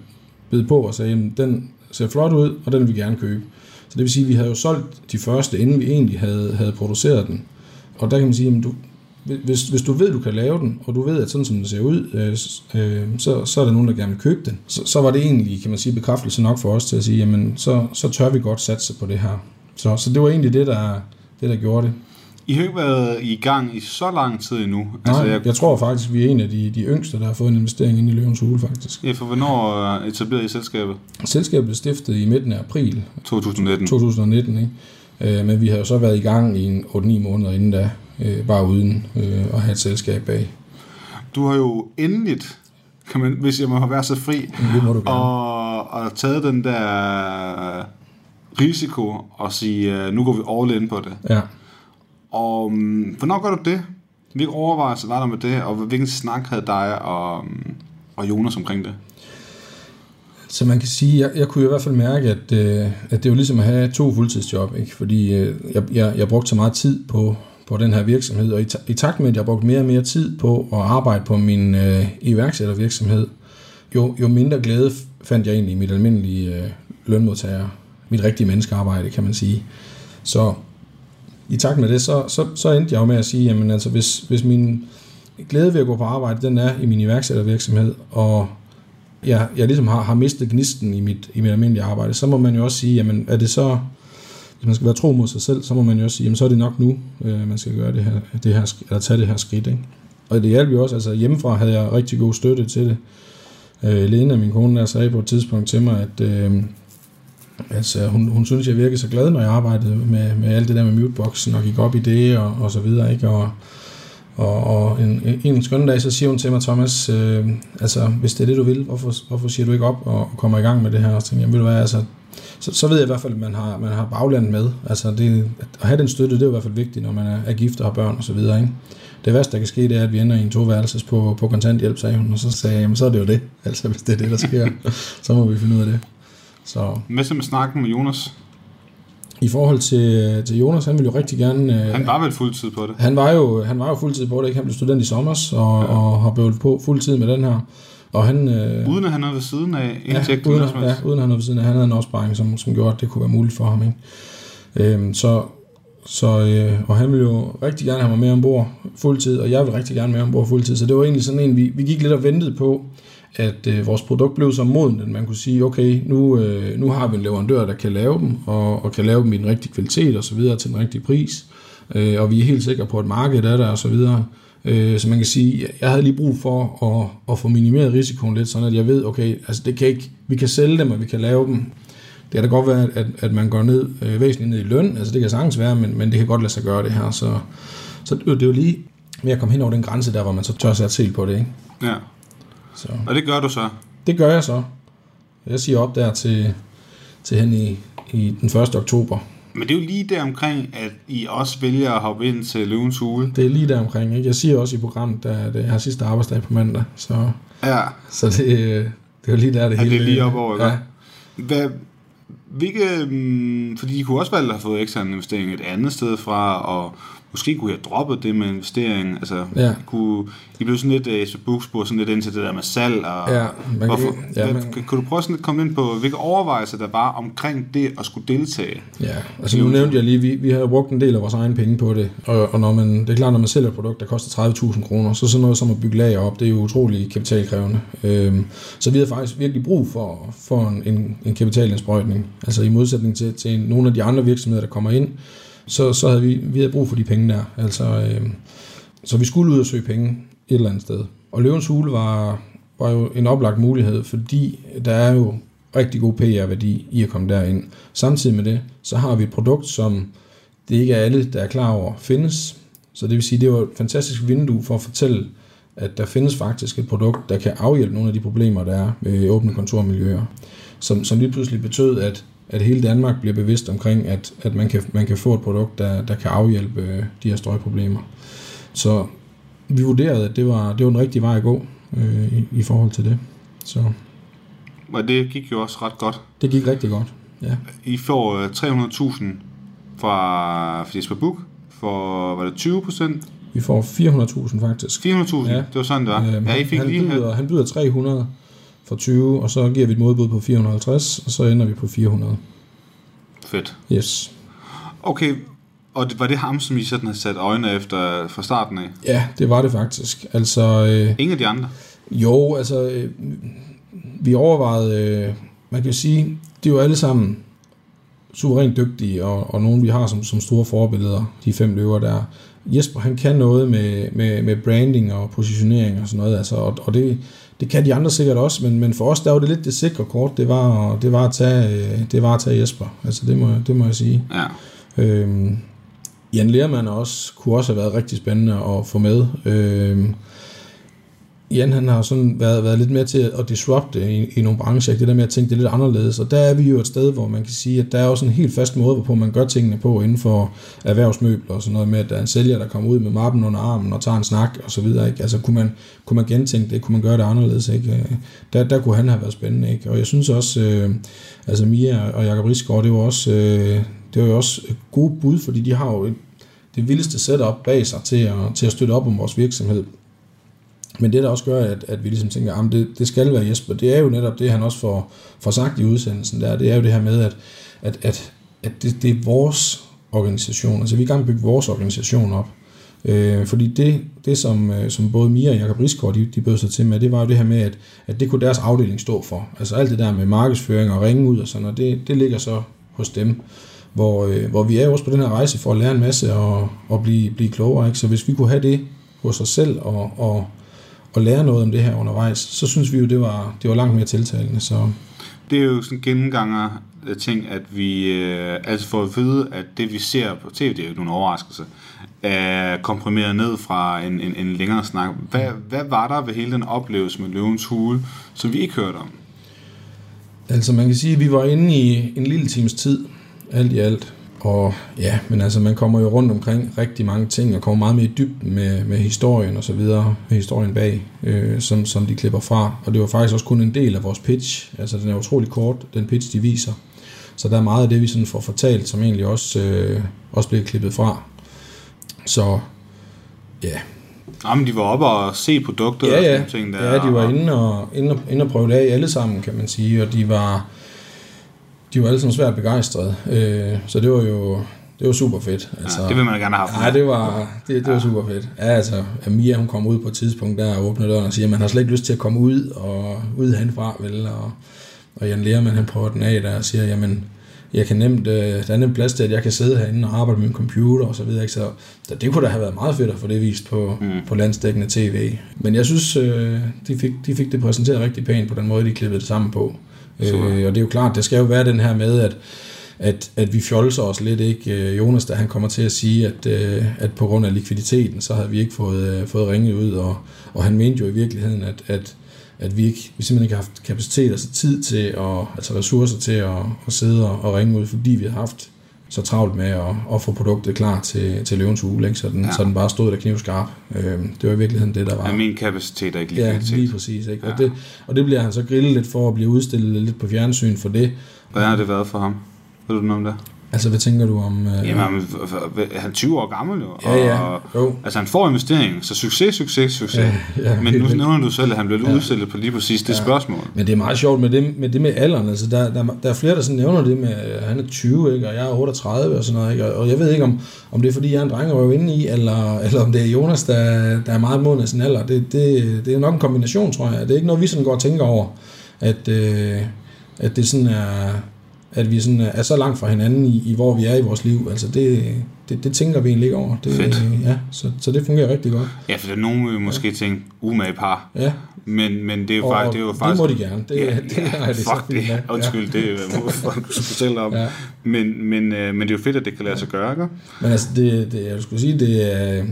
bed på og sagde, at den ser flot ud, og den vil vi gerne købe. Så det vil sige, at vi havde jo solgt de første, inden vi egentlig havde, havde produceret den. Og der kan man sige, at du, hvis, hvis du ved, du kan lave den, og du ved, at sådan som den ser ud, øh, øh, så, så er der nogen, der gerne vil købe den. Så, så var det egentlig, kan man sige, bekræftelse nok for os til at sige, jamen så, så tør vi godt satse på det her. Så, så det var egentlig det, der, det, der gjorde det. I har ikke været i gang i så lang tid endnu. Altså, Nej, altså, jeg, jeg tror faktisk, vi er en af de, de yngste, der har fået en investering ind i Løvens Hule, faktisk. Ja, for hvornår etablerede I selskabet? Selskabet blev stiftet i midten af april 2019. 2019, ikke? Øh, men vi har jo så været i gang i en 8-9 måneder inden da, øh, bare uden øh, at have et selskab bag. Du har jo endeligt, kan man, hvis jeg må være så fri, det må du og, og taget den der risiko og sige, nu går vi all in på det. Ja. Og um, hvornår gør du det? Hvilke overvejelser var der med det, og hvilken snak havde dig og, um, og Jonas omkring det? Så man kan sige, jeg, jeg kunne i hvert fald mærke, at, øh, at det var ligesom at have to fuldtidsjob, ikke? fordi øh, jeg, jeg, jeg brugte så meget tid på, på den her virksomhed, og i, i takt med, at jeg brugte mere og mere tid på at arbejde på min øh, iværksættervirksomhed, jo, jo mindre glæde fandt jeg egentlig i mit almindelige øh, lønmodtager, mit rigtige menneskearbejde, kan man sige. Så i takt med det, så, så, så endte jeg jo med at sige, jamen altså, hvis, hvis min glæde ved at gå på arbejde, den er i min iværksættervirksomhed, og jeg, jeg ligesom har, har mistet gnisten i mit, i mit almindelige arbejde, så må man jo også sige, jamen er det så, hvis man skal være tro mod sig selv, så må man jo også sige, jamen så er det nok nu, øh, man skal gøre det her, det her, eller tage det her skridt. Ikke? Og det hjalp jo også, altså hjemmefra havde jeg rigtig god støtte til det. Øh, Lena, min kone, der sagde på et tidspunkt til mig, at øh, Altså, hun, hun synes, jeg virkede så glad, når jeg arbejdede med, med alt det der med muteboxen, og gik op i det, og, og så videre, ikke? Og, og, og en, en skønne dag, så siger hun til mig, Thomas, øh, altså, hvis det er det, du vil, hvorfor, hvorfor siger du ikke op og, og kommer i gang med det her? Og så tænker jeg, vil du være, altså, så, så ved jeg i hvert fald, at man har, man har baglandet med. Altså, det, at have den støtte, det er i hvert fald vigtigt, når man er, er gift og har børn og så videre, ikke? Det værste, der kan ske, det er, at vi ender i en toværelses på, på kontanthjælp, sagde hun, og så sagde jeg, jamen, så er det jo det. Altså, hvis det er det, der sker, så må vi finde ud af det. Så. Hvad så med snakken med Jonas? I forhold til, til Jonas, han ville jo rigtig gerne... Øh, han var vel fuldtid på det? Han var jo, han var jo fuldtid på det, ikke? Han blev student i sommer og, ja. og har blevet på fuldtid med den her. Og han, øh, uden at han havde ved siden af indtægt? Ja, uden, at, ja, uden at han havde ved siden af. Han havde en opsparing, som, som gjorde, at det kunne være muligt for ham. Ikke? Øhm, så, så, øh, og han ville jo rigtig gerne have mig med ombord fuldtid, og jeg vil rigtig gerne med ombord fuldtid. Så det var egentlig sådan en, vi, vi gik lidt og ventede på, at øh, vores produkt blev så moden, at man kunne sige, okay, nu, øh, nu har vi en leverandør, der kan lave dem, og, og kan lave dem i den rigtige kvalitet og så videre til den rigtige pris, øh, og vi er helt sikre på, at markedet er der og så videre. Øh, så man kan sige, jeg havde lige brug for at, at få minimeret risikoen lidt, sådan at jeg ved, okay, altså det kan ikke, vi kan sælge dem, og vi kan lave dem. Det kan da godt være, at, at man går ned øh, væsentligt ned i løn, altså det kan sagtens være, men, men det kan godt lade sig gøre det her. Så, så det, det er jo lige med at komme hen over den grænse der, hvor man så tør sætte se på det. Ikke? Ja. Så. Og det gør du så? Det gør jeg så. Jeg siger op der til, til hen i, i den 1. oktober. Men det er jo lige der omkring, at I også vælger at hoppe ind til Løvens Hule. Det er lige der omkring. Ikke? Jeg siger også i programmet, at jeg har sidste arbejdsdag på mandag. Så, ja. så det, det er jo lige der, det ja, hele... det er lige op over, ja. Hvad, hvilke, mm, fordi I kunne også valgt at have fået ekstern investering et andet sted fra, og måske kunne jeg droppe det med investering. Altså, ja. kunne, I blev sådan lidt, uh, Facebook sådan lidt ind til det der med salg. Og, ja, man hvorfor, kan, ja, man, kan, kan du prøve sådan lidt komme ind på, hvilke overvejelser der var omkring det at skulle deltage? Ja, altså nu nævnte jeg lige, vi, vi har brugt en del af vores egen penge på det, og, og når man, det er klart, når man sælger et produkt, der koster 30.000 kroner, så sådan noget som at bygge lager op, det er jo utrolig kapitalkrævende. Øhm, så vi har faktisk virkelig brug for, for en, en, en kapitalindsprøjtning, altså i modsætning til, til nogle af de andre virksomheder, der kommer ind, så, så havde vi, vi havde brug for de penge der. Altså, øh, så vi skulle ud og søge penge et eller andet sted. Og Løvens Hule var, var jo en oplagt mulighed, fordi der er jo rigtig god PR-værdi i at komme derind. Samtidig med det, så har vi et produkt, som det ikke er alle, der er klar over findes. Så det vil sige, det var et fantastisk vindue for at fortælle, at der findes faktisk et produkt, der kan afhjælpe nogle af de problemer, der er med åbne kontormiljøer. Som, som lige pludselig betød, at, at hele Danmark bliver bevidst omkring, at, at man, kan, man kan få et produkt, der, der kan afhjælpe øh, de her støjproblemer. Så vi vurderede, at det var, det var den rigtige vej at gå øh, i, i forhold til det. Så Og det gik jo også ret godt. det gik rigtig godt. Ja. I får øh, 300.000 fra Jesper Book for, var det 20 procent? Vi får 400.000 faktisk. 400.000? Ja. Det var sådan, det var. Øhm, ja, I fik han, lige byder, han byder 300 for 20, og så giver vi et modbud på 450, og så ender vi på 400. Fedt. Yes. Okay, og det, var det ham, som I sådan har sat øjnene efter fra starten af? Ja, det var det faktisk. Altså, øh, Ingen af de andre? jo, altså, øh, vi overvejede, øh, man kan sige, de er jo alle sammen suverænt dygtige, og, og nogen vi har som, som store forbilleder, de fem løver der. Jesper, han kan noget med, med, med branding og positionering og sådan noget, altså, og, og det, det kan de andre sikkert også, men, men for os, der var det lidt det sikre kort, det var, det var, at, tage, øh, det var at tage Jesper, altså det må, det må jeg sige. Ja. Øhm, Jan Lermann også, kunne også have været rigtig spændende at få med. Øhm, Jan han har sådan været, været lidt mere til at disrupte i, i nogle brancher, det der med at tænke det lidt anderledes, og der er vi jo et sted, hvor man kan sige, at der er også en helt fast måde, hvorpå man gør tingene på inden for erhvervsmøbler og sådan noget med, at der er en sælger, der kommer ud med mappen under armen og tager en snak og så videre, ikke? Altså kunne man, kunne man gentænke det, kunne man gøre det anderledes, ikke? Øh, der, der kunne han have været spændende, ikke? Og jeg synes også, øh, altså Mia og Jakob Risgaard, det var også, øh, det var jo også gode bud, fordi de har jo et, det vildeste setup bag sig til at, til at støtte op om vores virksomhed. Men det, der også gør, at, at vi ligesom tænker, at det, det skal være Jesper, det er jo netop det, han også får, får sagt i udsendelsen der, det er jo det her med, at, at, at, at det, det er vores organisation, altså vi er i gang med at bygge vores organisation op. Øh, fordi det, det som, øh, som både Mia og Jacob Risgaard, de, de bød sig til med, det var jo det her med, at, at det kunne deres afdeling stå for. Altså alt det der med markedsføring og ringe ud og sådan, og det, det ligger så hos dem. Hvor, øh, hvor vi er jo også på den her rejse for at lære en masse og, og blive, blive klogere. Ikke? Så hvis vi kunne have det hos os selv og, og, og lære noget om det her undervejs, så synes vi jo, det var, det var langt mere tiltalende. Så Det er jo sådan en gennemganger ting, at vi øh, altså får at vide, at det vi ser på tv, det er jo ikke nogen overraskelse, er komprimeret ned fra en, en, en længere snak. Hvad, hvad var der ved hele den oplevelse med løvens hule, som vi ikke hørte om? altså man kan sige, at vi var inde i en lille times tid, alt i alt. Og ja, men altså man kommer jo rundt omkring rigtig mange ting, og kommer meget mere i dybden med, med historien og så videre, med historien bag, øh, som, som de klipper fra. Og det var faktisk også kun en del af vores pitch, altså den er utrolig kort, den pitch de viser. Så der er meget af det, vi sådan får fortalt, som egentlig også, øh, også bliver klippet fra. Så ja, Jamen, de var oppe og se produktet og ja, sådan ja. nogle ting der. ja, de var og- inde og, inde, og, inde og prøve det af alle sammen, kan man sige, og de var, de var alle sammen svært begejstrede. Øh, så det var jo det var super fedt. Altså, Ja, det vil man gerne have haft. Ja, det var, det, det var super fedt. Ja, altså, Mia, hun kom ud på et tidspunkt der og åbner døren og siger, at man har slet ikke lyst til at komme ud og ud henfra, vel? Og, og Jan Lerman, han prøver den af der og siger, jamen, jeg kan nemt, øh, der er nemt plads til, at jeg kan sidde herinde og arbejde med min computer og så videre. Ikke? Så, så det kunne da have været meget fedt at få det vist på, mm. på landsdækkende tv. Men jeg synes, øh, de, fik, de fik det præsenteret rigtig pænt på den måde, de klippede det sammen på. Øh, og det er jo klart, det skal jo være den her med, at at, at vi fjolser os lidt, ikke? Øh, Jonas, da han kommer til at sige, at, øh, at på grund af likviditeten, så havde vi ikke fået, øh, fået ringet ud, og, og han mente jo i virkeligheden, at, at, at vi, ikke, vi simpelthen ikke har haft kapacitet, altså tid til, at, altså ressourcer til at, at sidde og, og ringe ud, fordi vi har haft så travlt med at, at få produktet klar til, til løvens uge, ikke? Så, den, Ja. så den bare stod der knivskarp. Øh, det var i virkeligheden det, der var. Ja, min kapacitet er ikke lige Ja, lige præcis. Ikke? Ja. Og, det, og det bliver han så grillet lidt for at blive udstillet lidt på fjernsyn for det. Hvordan har det været for ham? Ved du noget om det? Altså, hvad tænker du om... Øh, Jamen, han er- han er 20 år gammel jo. Ja, ja. Og, Jo. altså, han får investering, så succes, succes, succes. Ja, ja, Men nu nævner du selv, at han blev udstillet på lige præcis det spørgsmål. Men det er meget sjovt med det med, det med alderen. Altså, der, der, der er flere, der sådan nævner det med, at han er 20, ikke? og jeg er 38 og sådan noget. Ikke? Og, og jeg ved ikke, om, om det er, fordi jeg er en dreng, og inde i, eller, eller om det er Jonas, der, der er meget mod af sin alder. Det, det, det er nok en kombination, tror jeg. Det er ikke noget, vi sådan går og tænker over, at, øh, at det sådan er, at vi sådan er så langt fra hinanden i, i hvor vi er i vores liv. Altså det, det, det tænker vi egentlig ikke over. Det, Fedt. Ja, så, så det fungerer rigtig godt. Ja, for der er nogen vil måske tænke, umage par. Ja, Men, men det er jo og, faktisk... Det, er jo det faktisk må de gerne. Det, ja, det, det er det fuck fint det. med. Undskyld, det må folk fortælle om. Ja. Men, men, øh, men det er jo fedt, at det kan lade sig gøre, ikke? Men altså, det, det, jeg skulle sige, det er,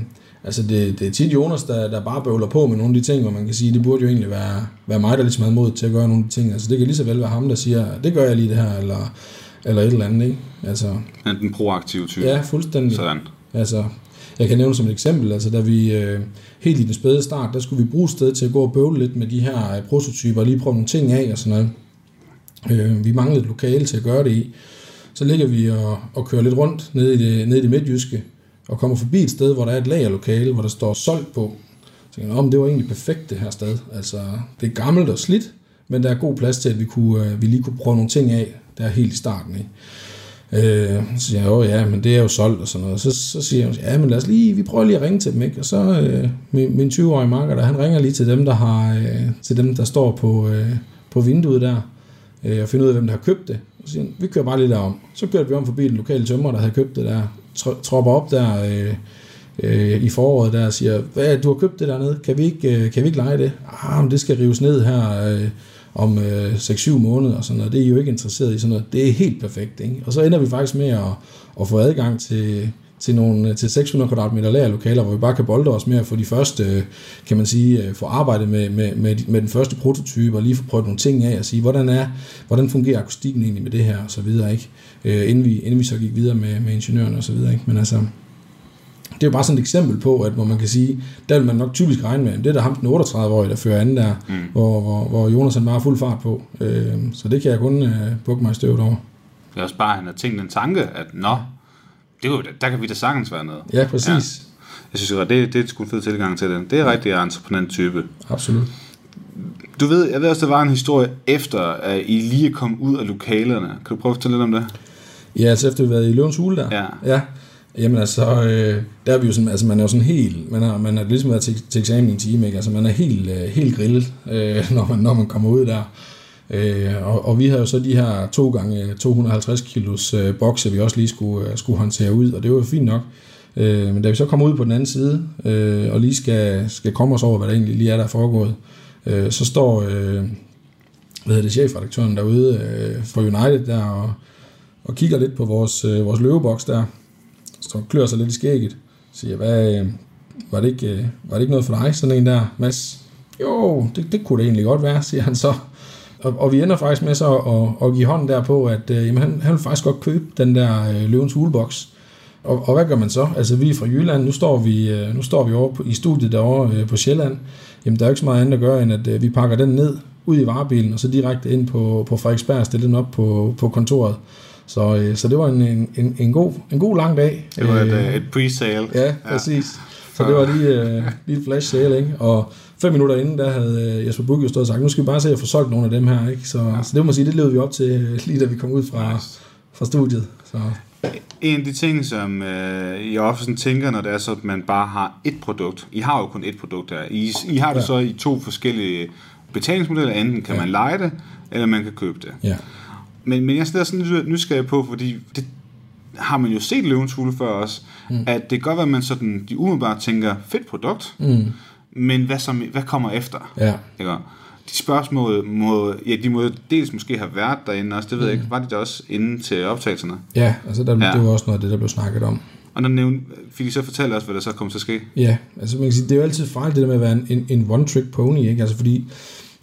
altså det, det er tit Jonas, der, der bare bøvler på med nogle af de ting, hvor man kan sige, det burde jo egentlig være, være mig, der ligesom havde mod til at gøre nogle af de ting. Altså det kan lige så vel være ham, der siger, det gør jeg lige det her, eller, eller et eller andet, ikke? Altså, Men den proaktive type. ja, fuldstændig. Sådan. Altså, jeg kan nævne som et eksempel, altså da vi øh, helt i den spæde start, der skulle vi bruge sted til at gå og bøvle lidt med de her øh, prototyper, og lige prøve nogle ting af og sådan noget. Øh, vi manglede et lokale til at gøre det i. Så ligger vi og, og kører lidt rundt nede i, det, nede i det midtjyske, og kommer forbi et sted, hvor der er et lagerlokale, hvor der står solgt på. Så tænker jeg, "Nå, det var egentlig perfekt det her sted. Altså, det er gammelt og slidt, men der er god plads til, at vi, kunne, øh, vi lige kunne prøve nogle ting af, der helt i starten. Ikke? Øh, så siger jeg, åh ja, men det er jo solgt og sådan noget. Så, så siger jeg, ja, men lad os lige, vi prøver lige at ringe til dem, ikke? Og så øh, min, min 20-årige makker, der, han ringer lige til dem, der har, øh, til dem, der står på, øh, på vinduet der, øh, og finder ud af, hvem der har købt det. Så siger han, vi kører bare lige derom. Så kørte vi om forbi den lokale tømmer, der havde købt det der, tro- tropper op der øh, øh, i foråret der og siger, hvad, du har købt det dernede, kan vi ikke, øh, kan vi ikke lege det? Ah, men det skal rives ned her øh, om øh, 6-7 måneder og sådan noget. Det er I jo ikke interesseret i sådan noget. Det er helt perfekt, ikke? Og så ender vi faktisk med at, at få adgang til, til, nogle, til 600 kvadratmeter lagerlokaler, hvor vi bare kan bolde os med at få de første, øh, kan man sige, øh, få arbejdet med, med, med, med den første prototype, og lige få prøvet nogle ting af, og sige, hvordan, er, hvordan fungerer akustikken egentlig med det her, og så videre, ikke? Øh, inden, vi, inden vi så gik videre med, med ingeniørerne og så videre, ikke? Men altså, det er jo bare sådan et eksempel på, at hvor man kan sige, der vil man nok typisk regne med, at det er der ham den 38-årige, der fører anden der, mm. hvor, hvor, hvor Jonas han bare fuld fart på. Øh, så det kan jeg kun øh, bukke mig i støvet over. Det er også bare, at han har tænkt en tanke, at nå, det kunne, der kan vi da sagtens være noget. Ja, præcis. Ja. Jeg synes, at det, det er sgu en fed tilgang til det. Det er rigtig entreprenant type. Absolut. Du ved, jeg ved også, der var en historie efter, at I lige kommet ud af lokalerne. Kan du prøve at fortælle lidt om det? Ja, altså efter vi har været i Løvens Hule der. Ja. ja. Jamen altså, øh, der er vi jo sådan, altså man er jo sådan helt, man har, man har ligesom været til, til eksamen i en time, ikke? Altså man er helt, øh, helt grillet, øh, når, man, når man kommer ud der. Øh, og, og vi havde jo så de her to gange øh, 250 kilos øh, bokse, vi også lige skulle, øh, skulle håndtere ud, og det var jo fint nok. Øh, men da vi så kommer ud på den anden side, øh, og lige skal, skal komme os over, hvad der egentlig lige er, der er foregået, øh, så står øh, hvad hedder det, chefredaktøren derude øh, for United der, og, og kigger lidt på vores, øh, vores løveboks der, så klør sig lidt i skægget, siger, hvad, øh, var, det ikke, øh, var det ikke noget for dig, sådan en der, Mads? Jo, det, det kunne det egentlig godt være, siger han så. Og, og vi ender faktisk med så at, at give hånden der på, at øh, jamen, han, han vil faktisk godt købe den der øh, løvens huleboks. Og, og hvad gør man så? Altså vi er fra Jylland, nu står vi, øh, nu står vi over på, i studiet derovre øh, på Sjælland. Jamen der er jo ikke så meget andet at gøre, end at øh, vi pakker den ned ud i varebilen, og så direkte ind på, på Frederiksberg og stille den op på, på kontoret. Så, øh, så det var en, en, en, god, en god lang dag. Det var et, Øh, øh, et pre-sale. Ja, præcis. Så det var lige, øh, lige et flash sale, ikke? Og fem minutter inden, der havde øh, Jesper Buch jo stået og sagt, nu skal vi bare se at få solgt nogle af dem her, ikke? Så, ja. så det må man sige, det levede vi op til, øh, lige da vi kom ud fra, fra studiet. Så, En af de ting, som øh, jeg ofte tænker, når det er så, at man bare har et produkt. I har jo kun et produkt her. I, I har det Ja. så i to forskellige betalingsmodeller. Enten kan Ja. man lege det, eller man kan købe det. ja. Men, men jeg er stadig sådan lidt nysgerrig på, fordi det har man jo set Løvens Hule før også, mm. at det kan godt være, at man sådan, de umiddelbart tænker, fedt produkt, Mm, men hvad, som, hvad kommer efter? ja. Ikke? De spørgsmål må, ja, de må dels måske have været derinde også, det ved jeg ikke, var de der også inde til optagelserne? Ja, altså der, Ja. det var også noget af det, der blev snakket om. Og der nævnte, fik I så fortælle os, hvad der så kommer til at ske? Ja, altså man kan sige, det er jo altid farligt det der med at være en, en, en one-trick pony, ikke? Altså fordi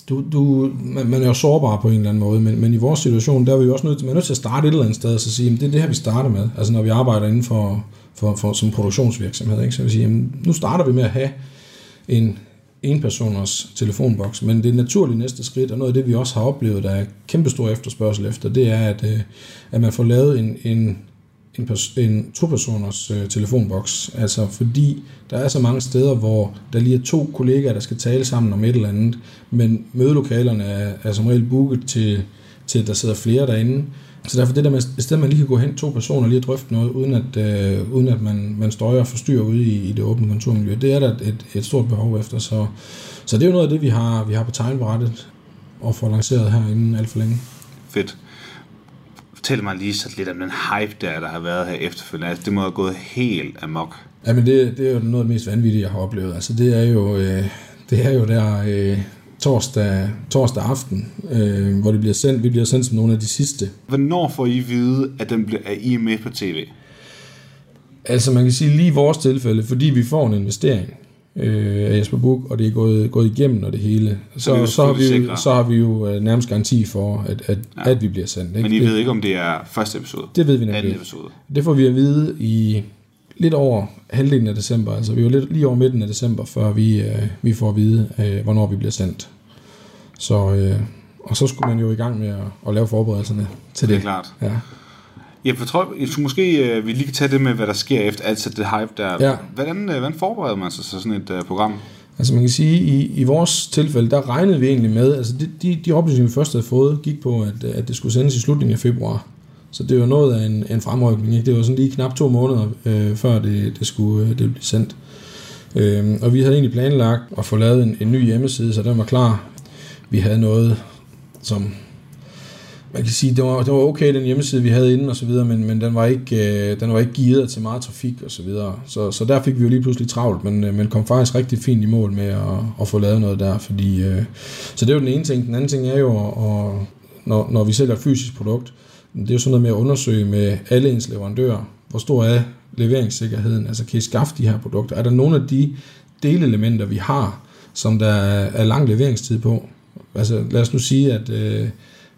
du, du, man, man er jo sårbar på en eller anden måde, men, men i vores situation, der er vi jo også nødt til, man er nødt til at starte et eller andet sted, og så sige, jamen, det er det her, vi starter med, altså når vi arbejder inden for, for, for som produktionsvirksomhed, ikke? så vil sige, jamen, nu starter vi med at have en enpersoners telefonboks, men det naturlige næste skridt, og noget af det, vi også har oplevet, der er kæmpestor efterspørgsel efter, det er, at, øh, at man får lavet en, en, en, en to-personers øh, telefonboks. Altså fordi der er så mange steder, hvor der lige er to kollegaer, der skal tale sammen om et eller andet, men mødelokalerne er, er som regel booket til, til, at der sidder flere derinde. Så derfor det der med, i stedet man lige kan gå hen to personer lige og drøfte noget, uden at, øh, uden at man, man støjer og forstyrrer ude i, i det åbne kontormiljø, det er der et, et stort behov efter. Så, så det er jo noget af det, vi har, vi har på tegnbrættet og får lanceret her inden alt for længe. Fedt fortæl mig lige så lidt om den hype der, der har været her efterfølgende. Altså, det må have gået helt amok. Jamen det, det er jo noget af det mest vanvittige, jeg har oplevet. Altså det er jo, øh, det er jo der øh, torsdag, torsdag aften, øh, hvor det bliver sendt. Vi bliver sendt som nogle af de sidste. Hvornår får I vide, at, den bliver, at I er med på tv? Altså man kan sige lige i vores tilfælde, fordi vi får en investering øh, af Jesper Buch, og det er gået, gået igennem og det hele, så, Så er så, har, vi, jo- så har vi jo øh, nærmest garanti for, at, at, ja. at vi bliver sendt. Ikke? Men I det, ved ikke, om det er første episode? Det ved vi nemlig Anden episode? Det får vi at vide i lidt over halvdelen af december. Altså vi er jo lidt, lige over midten af december, før vi, øh, vi får at vide, øh, hvornår vi bliver sendt. Så, øh, og så skulle man jo i gang med at, at lave forberedelserne til Det det. er klart. Ja. Jeg tror, jeg tror måske, øh, vi lige kan tage det med, hvad der sker efter alt det hype der. Ja. Hvordan, øh, hvordan forbereder man sig til sådan et uh, program? Altså man kan sige, i, i vores tilfælde, der regnede vi egentlig med, altså de, de, de oplysninger, vi først havde fået, gik på, at, at det skulle sendes i slutningen af februar. Så det var noget af en, en fremrykning. Ikke? Det var sådan lige knap to måneder, øh, før det, det skulle det blive sendt. Øh, og vi havde egentlig planlagt at få lavet en, en ny hjemmeside, så den var klar. Vi havde noget, som man kan sige, det var, det var okay, den hjemmeside, vi havde inden og så videre, men, men den var ikke, øh, den var ikke gearet til meget trafik og så videre. Så, så der fik vi jo lige pludselig travlt, men, øh, men kom faktisk rigtig fint i mål med at, at få lavet noget der, fordi, øh, så det er jo den ene ting. Den anden ting er jo, at, når, når vi sælger et fysisk produkt, det er jo sådan noget med at undersøge med alle ens leverandører, hvor stor er leveringssikkerheden, altså kan I skaffe de her produkter? Er der nogle af de delelementer, vi har, som der er, er lang leveringstid på? Altså lad os nu sige, at, øh,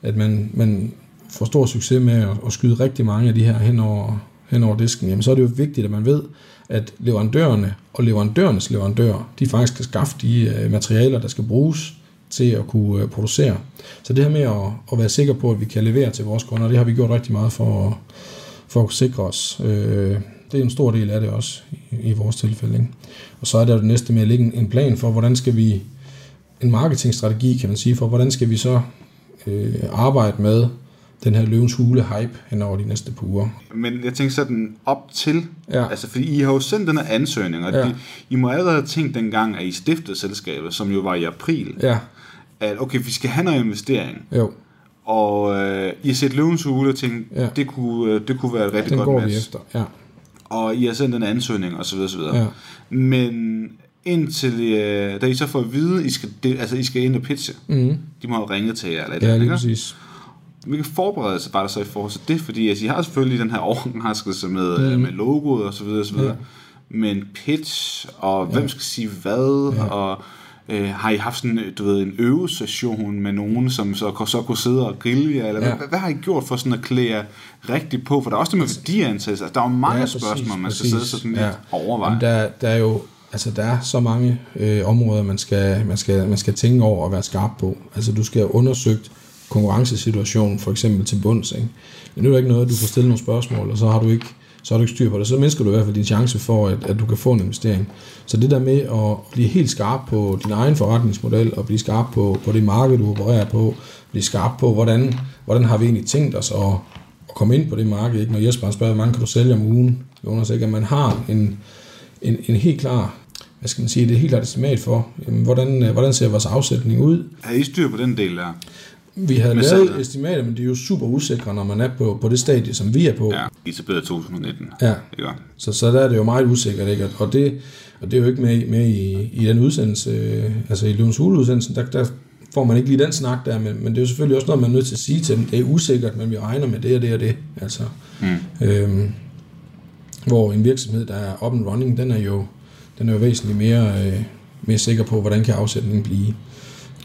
at man, man får stor succes med at, at skyde rigtig mange af de her hen over, hen over disken, jamen så er det jo vigtigt, at man ved, at leverandørerne og leverandørernes leverandører, de faktisk skal skaffe de øh, materialer, der skal bruges til at kunne øh, producere. Så det her med at, at være sikker på, at vi kan levere til vores kunder, det har vi gjort rigtig meget for at, for at sikre os. Øh, det er en stor del af det også i, i vores tilfælde. Ikke? Og så er der jo det næste med at lægge en- en plan for, hvordan skal vi, en marketingstrategi kan man sige, for hvordan skal vi så øh, arbejde med den her løvens hule hype hen over de næste par uger. Men jeg tænker sådan op til, Ja. altså fordi I har jo sendt den her ansøgning, og Ja. de, I må allerede have tænkt dengang, at I stiftede selskabet, som jo var i april, Ja, at okay, vi skal have noget investering, jo, og øh, I har set løvens hule og tænkt, Ja. det, kunne, øh, det kunne være et rigtig den godt går match. vi efter. Ja, og I har sendt en ansøgning, og så videre, så videre. Ja. Men indtil, øh, da I så får at vide, I skal, det, altså I skal ind og pitche, mm-hmm. de må have ringet til jer, eller et ja eller lige præcis. Hvilke forberedelser var der så i forhold til det? Fordi altså, I har selvfølgelig den her overraskelse med, mm. med logoet og så videre, og så videre. Ja. Men pitch, og hvem skal sige hvad, ja. og øh, har I haft sådan, du ved, en øvesession med nogen, som så, så kunne sidde og grille jer, eller ja. Ja. hvad, hvad, har I gjort for sådan at klæde rigtigt på? For der er også det med værdiansættelse. Altså, der er jo mange ja, præcis, spørgsmål, man skal præcis. sidde sådan lidt Ja. ja. overveje. Jamen, der, der er jo altså der er så mange øh, områder, man skal, man, skal, man skal tænke over og være skarp på. Altså du skal have undersøgt konkurrencesituationen for eksempel til bunds. Ikke? Men nu er der ikke noget, at du får stillet nogle spørgsmål, og så har du ikke så har du ikke styr på det. Så mindsker du i hvert fald din chance for, at, at du kan få en investering. Så det der med at blive helt skarp på din egen forretningsmodel, og blive skarp på, på det marked, du opererer på, blive skarp på, hvordan, hvordan har vi egentlig tænkt os at, at komme ind på det marked. Ikke? Når Jesper spørger, hvor mange kan du sælge om ugen, Jonas, ikke? at man har en, en, en helt klar, hvad skal man sige, det er helt klart estimat for, jamen, hvordan, øh, hvordan ser vores afsætning ud. Har I styr på den del der? Vi havde Med lavet salget. estimater, men de er jo super usikre, når man er på, på det stadie, som vi er på. Ja, etableret 2019. Ja. Ikke? Så, så der er det jo meget usikkert, ikke? Og det, og det er jo ikke med, med i, i den udsendelse, øh, altså i Løvens Hule udsendelsen, der, der får man ikke lige den snak der, men, men det er jo selvfølgelig også noget, man er nødt til at sige til dem. Det er usikkert, men vi regner med det og det og det. Altså, Mm. øhm, hvor en virksomhed, der er up and running, den er jo, den er jo væsentligt mere, øh, mere sikker på, hvordan kan afsætningen blive.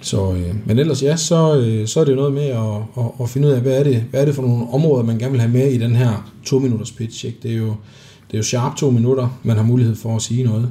Så, øh, men ellers ja, så, øh, så er det jo noget med at, at, at finde ud af, hvad er, det, hvad er det for nogle områder, man gerne vil have med i den her to minutters pitch. Ikke? Det, er jo, det er jo sharp to minutter, man har mulighed for at sige noget.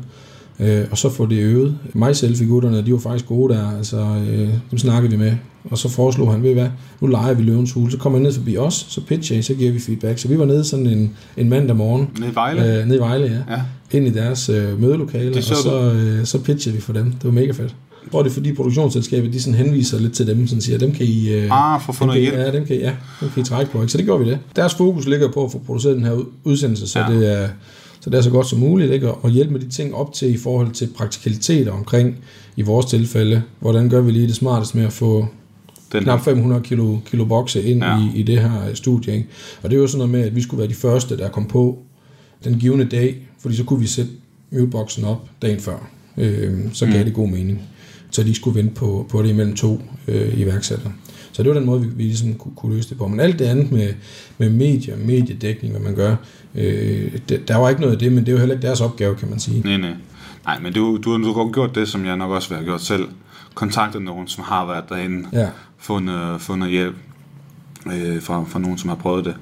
Øh, og så får det øvet. Mig selv gutterne, de var faktisk gode der, altså øh, dem snakkede vi med. Og så foreslog han, ved I hvad, nu leger vi løvens hule, så kommer han ned forbi os, så pitcher I, så giver vi feedback. Så vi var nede sådan en, en mandag morgen, Nede i Vejle? øh, nede i Vejle, ja Ja. ind i deres øh, mødelokale, og så så, øh, så pitchede vi for dem. Det var mega fedt. Jeg tror, det er fordi produktionsselskabet, de sådan henviser lidt til dem, sådan siger, dem kan I... Øh, Ah, for at få noget hjælp. Ja, dem kan, ja, dem kan I trække på. Ikke? Så det gjorde vi det. Deres fokus ligger på at få produceret den her ud- udsendelse, så, Ja. det, er, så det er så godt som muligt, ikke? Og- og hjælpe med de ting op til i forhold til praktikaliteter omkring, i vores tilfælde, hvordan gør vi lige det smartest med at få, Den- knap 500 kilo, kilo bokse ind Ja. i, i det her studie. Ikke? Og det jo sådan noget med, at vi skulle være de første, der kom på den givende dag, fordi så kunne vi sætte muteboxen op dagen før. Øh, så gav Mm. det god mening. Så de skulle vente på, på det imellem to øh, iværksættere. Så det var den måde, vi, vi ligesom kunne, kunne løse det på. Men alt det andet med, med medier, mediedækning, hvad man gør, øh, det, der var ikke noget af det, men det er jo heller ikke deres opgave, kan man sige. Nej, nej. Nej, men du, du, du har godt gjort det, som jeg nok også vil have gjort selv. Kontaktet nogen, som har været derinde. Ja. Fundet, fundet hjælp øh, fra, fra nogen, som har prøvet det.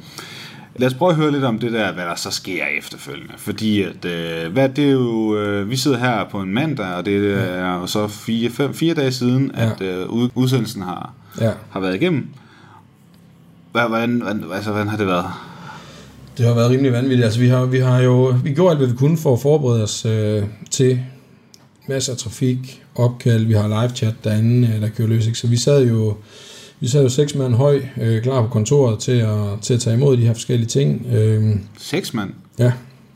Lad os prøve at høre lidt om det der, hvad der så sker efterfølgende. Fordi at, øh, hvad, det er jo, øh, vi sidder her på en mandag, og det er jo så fire, fem, fire dage siden, Ja. at øh, ud- udsendelsen har, Ja. har været igennem. Hvad, hvordan, hvordan, altså, hvordan har det været? Det har været rimelig vanvittigt. Altså, vi har, vi har jo vi gjorde alt, hvad vi kunne for at forberede os øh, til masser af trafik, opkald, vi har live chat derinde, øh, der kører løs. Ikke? Så vi sad jo vi sad jo seks mand høj, øh, klar på kontoret til at, til at tage imod de her forskellige ting. Øh, Seks mand? ja,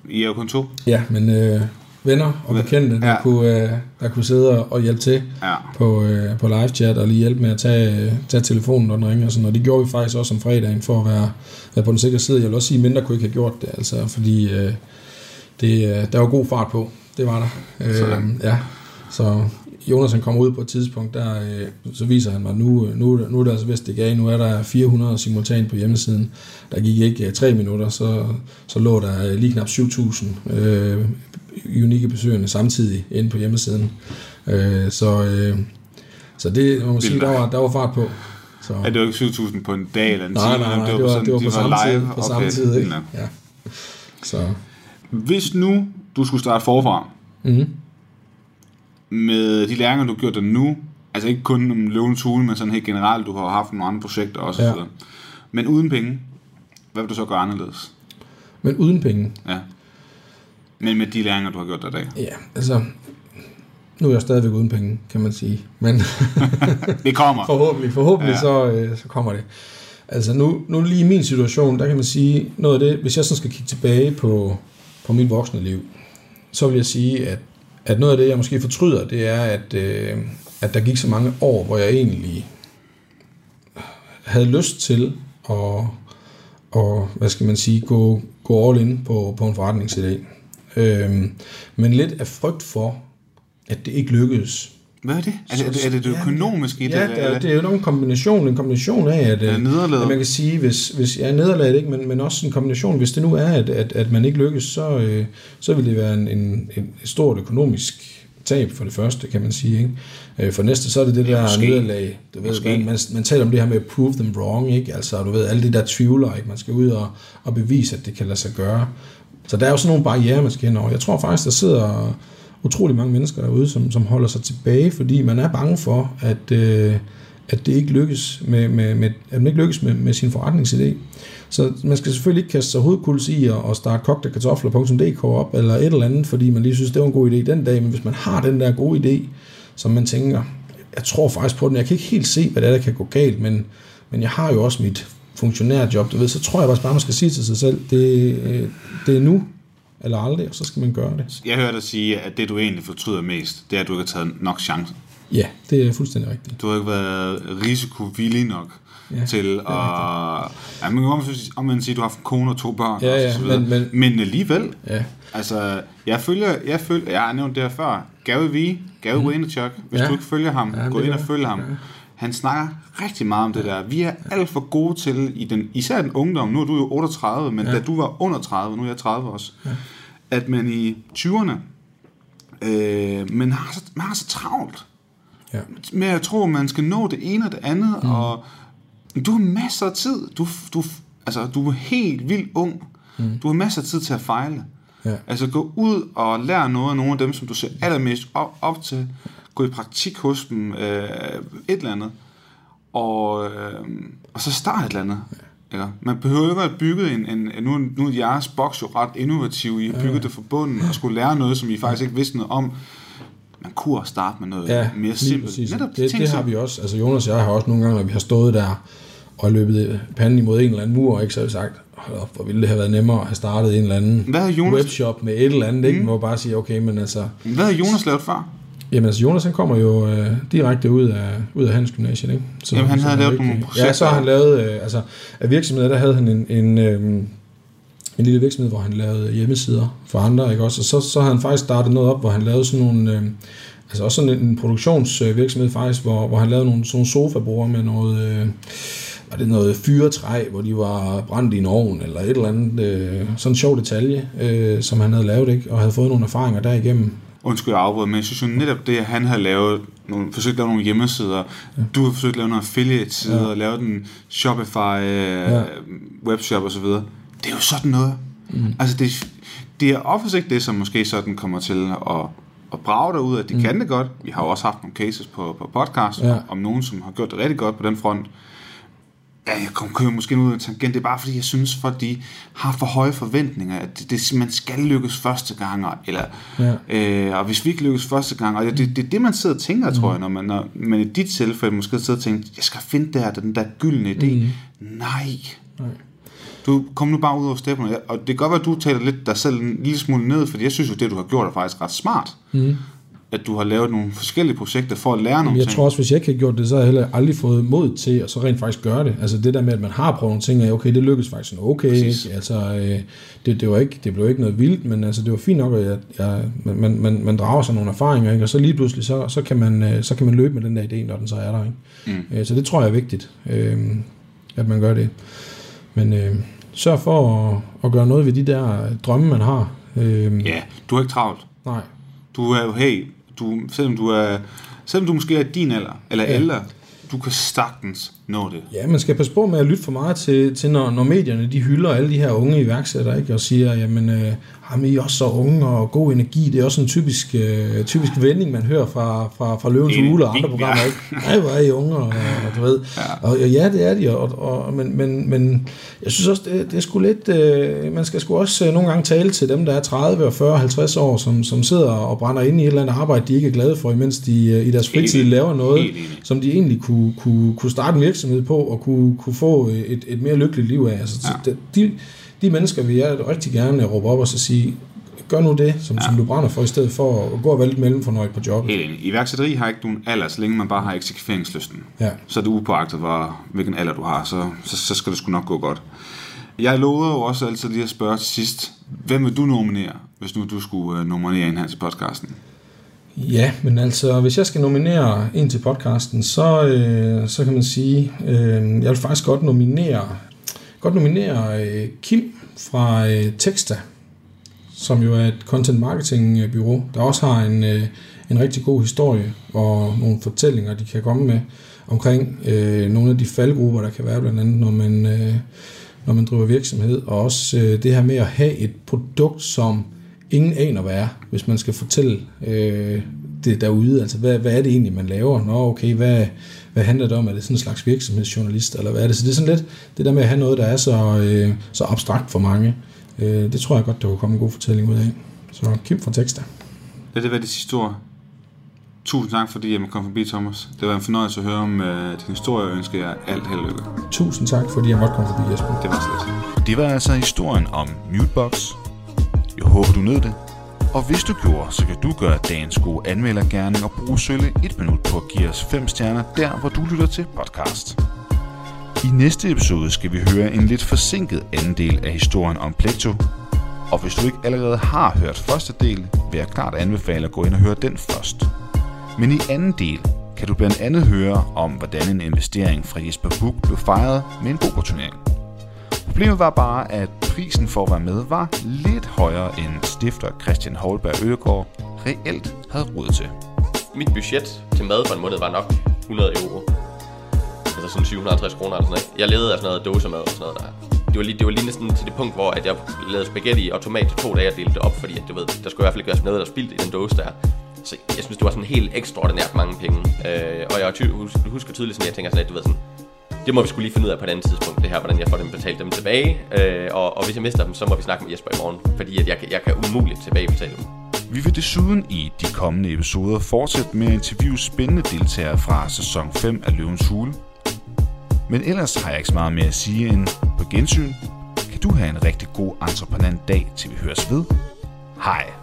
I er jo kun to. ja, men øh, venner og bekendte, der, ja. kunne, øh, der kunne sidde og hjælpe til Ja. på, øh, på live chat og lige hjælpe med at tage, øh, tage telefonen, når den ringer. Og, sådan, og det gjorde vi faktisk også om fredagen for at være, være på den sikre side. Jeg vil også sige, at mindre kunne ikke have gjort det, altså, fordi øh, det, øh, der var god fart på. Det var der. Øh, Sådan. ja. Så Jonas han kommer ud på et tidspunkt, der, øh, så viser han mig, nu, nu, nu er det altså vist det gav. Nu er der 400 simultant på hjemmesiden. Der gik ikke øh, tre minutter, så, så lå der øh, lige knap 7.000 øh, unikke besøgende samtidig inde på hjemmesiden. Øh, så, øh, så det må man sige, der var, der var fart på. Så. Er det jo ikke 7.000 på en dag eller en Nej, time? nej, nej, det var, det var på samme tid. På samme tid, ikke? Ja. Så, Hvis nu du skulle starte forfra mm, med de læringer, du har gjort dig nu, altså ikke kun om løvens hule, men sådan helt generelt, du har haft nogle andre projekter også, Ja. ja. men uden penge, hvad vil du så gøre anderledes? men uden penge. Ja. Men med de læringer, du har gjort dig i dag. Ja, altså, nu er jeg stadigvæk uden penge, kan man sige. Men Det kommer. forhåbentlig, forhåbentlig Ja. ja. så, øh, så kommer det. Altså nu, nu lige i min situation, der kan man sige, noget af det, hvis jeg sådan skal kigge tilbage på, på mit voksne liv, så vil jeg sige, at, at noget af det, jeg måske fortryder, det er, at, øh, at der gik så mange år, hvor jeg egentlig havde lyst til at, og, hvad skal man sige, gå, gå all in på, på en forretningsidé. Øhm, men lidt af frygt for, at det ikke lykkedes. Hvad er det? Er det, er det, er det, det Ja, økonomiske i det? Ja, det er, det er jo nok en kombination, en kombination af, at, Ja, øh, at man kan sige, hvis, hvis jeg ja, er nederlaget, ikke, men, men også en kombination, hvis det nu er, at, at, at man ikke lykkes, så, øh, så vil det være en, en, en stort økonomisk tab for det første, kan man sige. Ikke? Øh, for næste, så er det det Ja, der måske. nederlag. Du ved, Måske. man, man, man taler om det her med at prove them wrong, ikke? Altså, du ved, alle de der tvivler, ikke? Man skal ud og, og bevise, at det kan lade sig gøre. Så der er jo sådan nogle barriere, man skal hen over. Jeg tror faktisk, der sidder utrolig mange mennesker derude, som, som holder sig tilbage, fordi man er bange for, at, øh, at det ikke lykkes med, med, med, at man ikke lykkes med, med sin forretningsidé. Så man skal selvfølgelig ikke kaste sig hovedkuls i at, at starte kogte kartofler.dk op, eller et eller andet, fordi man lige synes, det var en god idé den dag, men hvis man har den der gode idé, som man tænker, jeg tror faktisk på den, jeg kan ikke helt se, hvad det er, der kan gå galt, men, men jeg har jo også mit funktionærjob, du ved, så tror jeg faktisk bare, man skal sige til sig selv, det, øh, det er nu, eller aldrig, og så skal man gøre det. Jeg hørte dig sige, at det du egentlig fortryder mest, det er, at du ikke har taget nok chance. Ja, det er fuldstændig rigtigt. Du har ikke været risikovillig nok Ja, til at... Ja, man kan om, man siger, at du har haft en kone og to børn. Ja, og ja, så videre. men- men- men alligevel, Ja, altså, jeg følger, jeg følger, jeg har nævnt det her før, Gary V, Gary mm. Vaynerchuk, hvis Ja. du ikke følger ham, Ja, gå ind og følg ham. Ja. Han snakker rigtig meget om det der. Vi er alt for gode til, i den, især den ungdom, nu er du jo 38, men ja. da du var under 30, nu er jeg 30 også, ja. at man i 20'erne, øh, man, har så, man har så travlt ja. med at tro, at man skal nå det ene og det andet, mm. og du har masser af tid. Du, du, altså, du er helt vildt ung. Mm. Du har masser af tid til at fejle. Ja. Altså gå ud og lære noget af nogle af dem, som du ser allermest op, op til. Gå i praktik hos dem, øh, et eller andet. Og, øh, og så start et eller andet. Ja. Man behøver ikke at bygge en, en, en nu, nu er jeres boks jo ret innovativ. I har bygget det fra bunden og skulle lære noget, som I faktisk ikke vidste noget om. Man kunne også starte med noget Ja, mere simpelt. præcis. Netop Det, det har vi også. Altså Jonas og jeg har også nogle gange, når vi har stået der og løbet panden imod en eller anden mur, ikke, så har vi sagt, hold op, hvor ville det have været nemmere at have startet en eller anden Hvad Jonas- webshop med et eller andet, ikke? Mm. Hvor bare sige, okay, men altså, Hvad har Jonas lavet før? Jamen altså, Jonas han kommer jo øh, direkte ud af, ud af Hans Gymnasiet, ikke? Så, Jamen han havde lavet nogle projekter. Ja, så har han lavet, øh, altså af virksomheder, der havde han en, en, øh, en lille virksomhed, hvor han lavede hjemmesider for andre, ikke også? Og så, så havde han faktisk startet noget op, hvor han lavede sådan nogle, øh, altså også sådan en produktionsvirksomhed faktisk, hvor, hvor han lavede nogle, sådan nogle sofabord med noget, øh, var det noget fyretræ, hvor de var brændt i en ovn, eller et eller andet, øh, sådan en sjov detalje, øh, som han havde lavet, ikke? Og havde fået nogle erfaringer derigennem. Undskyld, jeg afbryder, men jeg synes jo netop det, at han har lavet nogle, forsøgt at lave nogle hjemmesider, ja. du har forsøgt at lave nogle affiliate-sider, ja. og lavet en Shopify øh, ja. webshop osv., det er jo sådan noget. Mm. Altså, det, det er oftest ikke det, som måske sådan kommer til at, at brage derud, at de mm. kan det godt. Vi har jo også haft nogle cases på, på podcast, ja. om nogen, som har gjort det rigtig godt på den front. Ja, jeg kommer måske ud af en tangent. Det er bare fordi, jeg synes, for de har for høje forventninger, at det, det man skal lykkes første gang, eller, ja. øh, og hvis vi ikke lykkes første gang, og det, det, det er det, man sidder og tænker, mm. tror jeg, når man, når, men i dit tilfælde måske sidder og tænker, jeg skal finde der, den der gyldne idé. Mm. Nej. Nej. Du kom nu bare ud over stepperne, og det kan godt være, at du taler lidt dig selv en lille smule ned, fordi jeg synes jo, det du har gjort er faktisk ret smart. Mm at du har lavet nogle forskellige projekter for at lære nogle jeg ting. Jeg tror også, hvis jeg ikke havde gjort det, så har jeg heller aldrig fået mod til at så rent faktisk gøre det. Altså det der med, at man har prøvet nogle ting, er okay, det lykkedes faktisk okay. Ikke? Altså, øh, det, det, var ikke, det blev ikke noget vildt, men altså, det var fint nok, at jeg, jeg, man, man, man drager sig nogle erfaringer, ikke? og så lige pludselig, så, så, kan man, øh, så kan man løbe med den der idé, når den så er der. Ikke? Mm. Øh, så det tror jeg er vigtigt, øh, at man gør det. Men øh, sørg for at, at gøre noget ved de der drømme, man har. Øh, ja, du er ikke travlt. Nej. Du er jo, hey, du, selvom du er, selvom du måske er din alder, eller ja. ældre, du kan sagtens nå det. Ja, man skal passe på med at lytte for meget til, til når, når medierne de hylder alle de her unge iværksættere, ikke? og siger, jamen, øh, ham I også så unge og god energi, det er også en typisk, øh, typisk vending, man hører fra, fra, fra Løvens Hule og andre programmer, ja. ikke? Nej, hvor er I unge, og, og du ved. Ja. Og, og ja, det er de, og, og, men, men, men jeg synes også, det, det er sgu lidt, øh, man skal sgu også øh, nogle gange tale til dem, der er 30 og 40 50 år, som, som sidder og brænder ind i et eller andet arbejde, de ikke er glade for, imens de øh, i deres fritid laver noget, som de egentlig kunne, kunne, kunne starte en virksomhed på, og kunne, kunne få et, et mere lykkeligt liv af. Altså, ja. de, de mennesker vil jeg rigtig gerne råbe op og så sige, gør nu det, som, ja. som du brænder for, i stedet for at gå og vælge mellemfornøjet på jobbet. Helt enig. Iværksætteri har ikke nogen alder, så længe man bare har eksekveringslysten. Ja. Så er det upåagtet, hvor, hvilken alder du har, så, så, så skal det sgu nok gå godt. Jeg lovede jo også altid lige at spørge til sidst, hvem vil du nominere, hvis nu du skulle uh, nominere en her til podcasten? Ja, men altså, hvis jeg skal nominere en til podcasten, så, øh, så kan man sige, øh, jeg vil faktisk godt nominere, godt nominere øh, Kim fra øh, Texta, som jo er et content marketing øh, bureau, der også har en, øh, en rigtig god historie og nogle fortællinger, de kan komme med omkring øh, nogle af de faldgrupper, der kan være blandt andet, når man, øh, når man driver virksomhed, og også øh, det her med at have et produkt, som ingen aner hvad er, hvis man skal fortælle øh, det derude. Altså, hvad, hvad er det egentlig, man laver? Nå, okay, hvad, hvad handler det om? Er det sådan en slags virksomhedsjournalist, eller hvad er det? Så det er sådan lidt det der med at have noget, der er så, øh, så abstrakt for mange. Øh, det tror jeg godt, der kunne komme en god fortælling ud af. Så Kim fra Tekster. Lad det være det sidste ord. Tusind tak, fordi jeg komme forbi, Thomas. Det var en fornøjelse at høre om uh, din historie, og ønsker jer alt held og lykke. Tusind tak, fordi jeg måtte komme forbi, Jesper. Det var slet. Det var altså historien om Mutebox. Jeg håber, du nød det. Og hvis du gjorde, så kan du gøre dagens gode anmeldergærning og bruge sølle et minut på at give os 5 stjerner der, hvor du lytter til podcast. I næste episode skal vi høre en lidt forsinket anden del af historien om Plekto. Og hvis du ikke allerede har hørt første del, vil jeg klart anbefale at gå ind og høre den først. Men i anden del kan du blandt andet høre om, hvordan en investering fra Jesper Buch blev fejret med en pokerturnering. Problemet var bare, at prisen for at være med var lidt højere end stifter Christian Holberg Øgegaard reelt havde råd til. Mit budget til mad for en måned var nok 100 euro. Altså sådan 750 kroner eller sådan noget. Jeg levede af sådan noget dåsemad og sådan noget der. Det var lige, det var lige næsten til det punkt, hvor at jeg lavede spaghetti og tomat til to dage og delte det op, fordi at, du ved, der skulle i hvert fald ikke være noget, der spildt i den dåse der. Så jeg synes, det var sådan helt ekstraordinært mange penge. Øh, og jeg husker tydeligt sådan, jeg tænker sådan, at du ved sådan, det må vi skulle lige finde ud af på et andet tidspunkt, det her, hvordan jeg får dem betalt dem tilbage. Øh, og, og hvis jeg mister dem, så må vi snakke med Jesper i morgen, fordi at jeg, jeg kan umuligt tilbagebetale dem. Vi vil desuden i de kommende episoder fortsætte med at interviewe spændende deltagere fra sæson 5 af Løvens Hule. Men ellers har jeg ikke så meget mere at sige end på gensyn. Kan du have en rigtig god entreprenant dag, til vi høres ved. Hej.